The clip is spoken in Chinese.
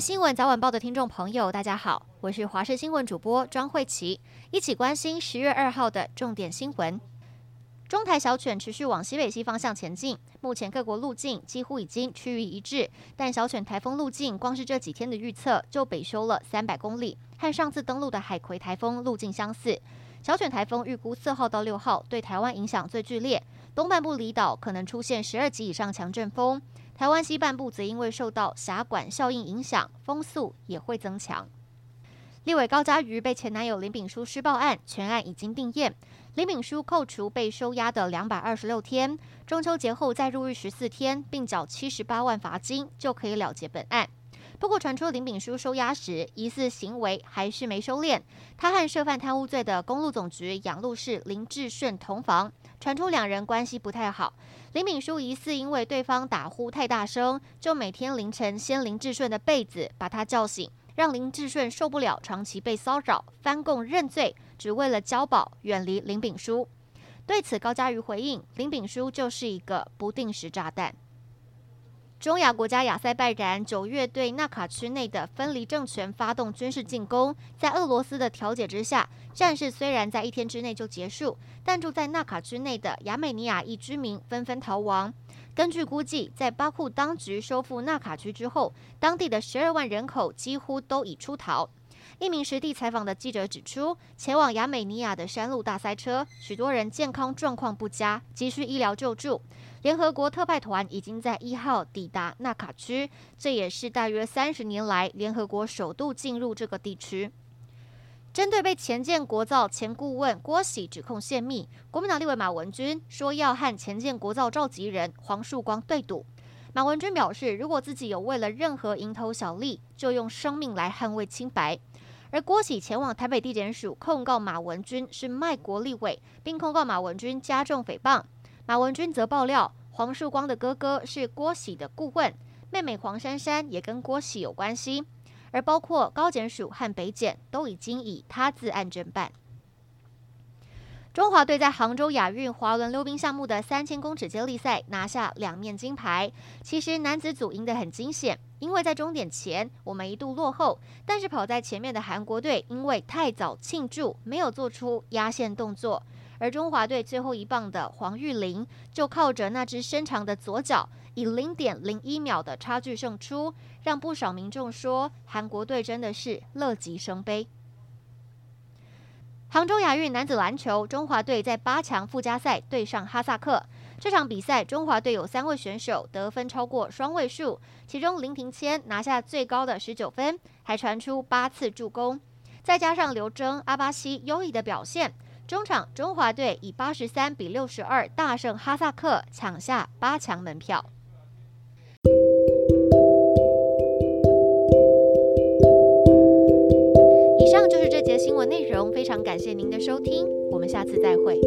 新闻早晚报的听众朋友，大家好，我是华视新闻主播庄慧琪，一起关心十月二号的重点新闻。中台小犬持续往西北西方向前进，目前各国路径几乎已经趋于一致，但小犬台风路径光是这几天的预测就北修了三百公里，和上次登陆的海葵台风路径相似。小犬台风预估四号到六号对台湾影响最剧烈，东半部离岛可能出现十二级以上强阵风，台湾西半部则因为受到峡管效应影响，风速也会增强。立委高嘉瑜被前男友林炳书施暴案，全案已经定验。林炳书扣除被收押的两百二十六天，中秋节后再入狱十四天，并缴七十八万罚金，就可以了结本案。不过传出林炳书收押时，疑似行为还是没收敛。他和涉犯贪污罪的公路总局养路士林志顺同房，传出两人关系不太好。林炳书疑似因为对方打呼太大声，就每天凌晨掀林志顺的被子，把他叫醒。让林志顺受不了长期被骚扰，翻供认罪，只为了交保，远离林炳书。对此，高嘉瑜回应：林炳书就是一个不定时炸弹。中亚国家亚塞拜然九月对纳卡区内的分离政权发动军事进攻，在俄罗斯的调解之下，战事虽然在一天之内就结束，但住在纳卡区内的亚美尼亚裔居民纷纷逃亡。根据估计，在巴库当局收复纳卡区之后，当地的十二万人口几乎都已出逃。一名实地采访的记者指出，前往亚美尼亚的山路大塞车，许多人健康状况不佳，急需医疗救助。联合国特派团已经在一号抵达纳卡区，这也是大约三十年来联合国首度进入这个地区。针对被前建国造前顾问郭喜指控泄密，国民党立委马文君说要和前建国造召集人黄树光对赌。马文君表示，如果自己有为了任何蝇头小利，就用生命来捍卫清白。而郭喜前往台北地检署控告马文君是卖国立委，并控告马文君加重诽谤。马文君则爆料，黄树光的哥哥是郭喜的顾问，妹妹黄珊珊也跟郭喜有关系。而包括高检署和北检都已经以他自案侦办。中华队在杭州亚运滑轮溜冰项目的三千公尺接力赛拿下两面金牌。其实男子组赢得很惊险，因为在终点前我们一度落后，但是跑在前面的韩国队因为太早庆祝，没有做出压线动作。而中华队最后一棒的黄玉玲就靠着那只伸长的左脚，以零点零一秒的差距胜出，让不少民众说韩国队真的是乐极生悲。杭州亚运男子篮球，中华队在八强附加赛对上哈萨克。这场比赛，中华队有三位选手得分超过双位数，其中林庭谦拿下最高的十九分，还传出八次助攻，再加上刘铮、阿巴西优异的表现。中场，中华队以八十三比六十二大胜哈萨克，抢下八强门票。新闻内容，非常感谢您的收听，我们下次再会。